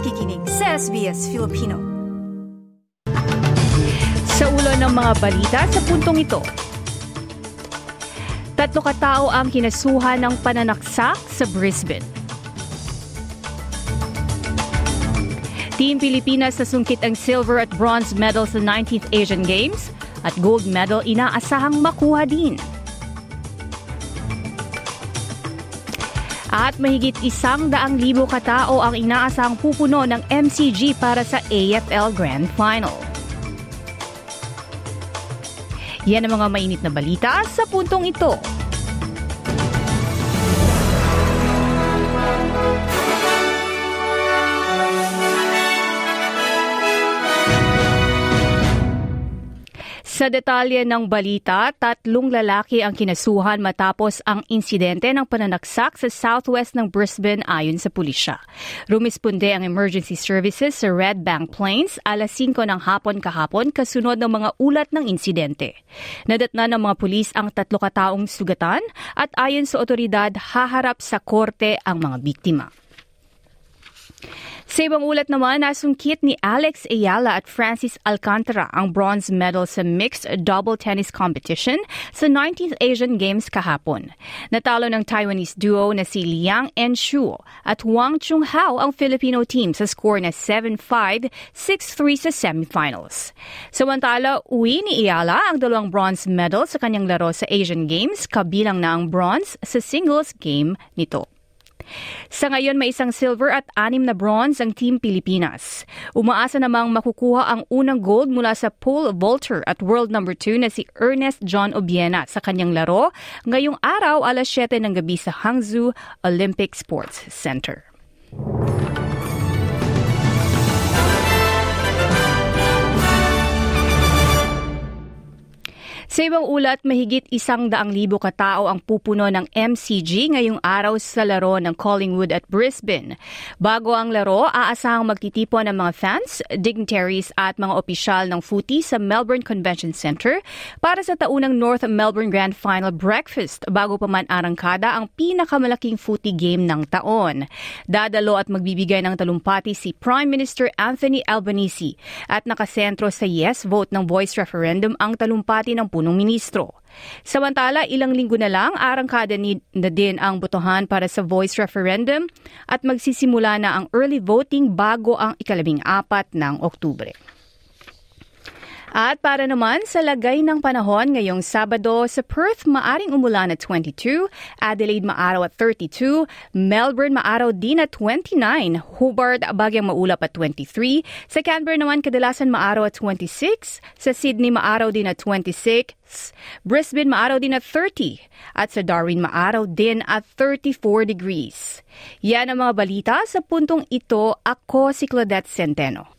nakikinig sa SBS Filipino. Sa ulo ng mga balita sa puntong ito. Tatlo katao ang kinasuhan ng pananaksak sa Brisbane. Team Pilipinas na sungkit ang silver at bronze medal sa 19th Asian Games at gold medal inaasahang makuha din. At mahigit isang daang libo katao ang inaasahang pupuno ng MCG para sa AFL Grand Final. Yan ang mga mainit na balita sa puntong ito. Sa detalye ng balita, tatlong lalaki ang kinasuhan matapos ang insidente ng pananaksak sa southwest ng Brisbane ayon sa pulisya. Rumisponde ang emergency services sa Red Bank Plains alas 5 ng hapon kahapon kasunod ng mga ulat ng insidente. Nadatna ng mga pulis ang tatlo kataong sugatan at ayon sa otoridad haharap sa korte ang mga biktima. Sa ibang ulat naman, nasungkit ni Alex Ayala at Francis Alcantara ang bronze medal sa mixed double tennis competition sa 19th Asian Games kahapon. Natalo ng Taiwanese duo na si Liang Enshuo at Wang Chunghao ang Filipino team sa score na 7-5, 6-3 sa semifinals. Samantala, uwi ni Ayala ang dalawang bronze medal sa kanyang laro sa Asian Games, kabilang na ang bronze sa singles game nito. Sa ngayon, may isang silver at anim na bronze ang Team Pilipinas. Umaasa namang makukuha ang unang gold mula sa pole vaulter at world number 2 na si Ernest John Obiena sa kanyang laro ngayong araw alas 7 ng gabi sa Hangzhou Olympic Sports Center. Sa ibang ulat, mahigit isang daang libo katao ang pupuno ng MCG ngayong araw sa laro ng Collingwood at Brisbane. Bago ang laro, aasahang magtitipon ng mga fans, dignitaries at mga opisyal ng footy sa Melbourne Convention Centre para sa taunang North Melbourne Grand Final Breakfast bago pa man arangkada ang pinakamalaking footy game ng taon. Dadalo at magbibigay ng talumpati si Prime Minister Anthony Albanese at nakasentro sa yes vote ng voice referendum ang talumpati ng punong ministro. Samantala, ilang linggo na lang, arangkada ni na din ang botohan para sa voice referendum at magsisimula na ang early voting bago ang ikalabing apat ng Oktubre. At para naman sa lagay ng panahon ngayong Sabado sa Perth, maaring umulan at 22, Adelaide maaraw at 32, Melbourne maaraw din at 29, Hobart bagyang maulap at 23, sa Canberra naman kadalasan maaraw at 26, sa Sydney maaraw din at 26, Brisbane maaraw din at 30, at sa Darwin maaraw din at 34 degrees. Yan ang mga balita sa puntong ito. Ako si Claudette Centeno.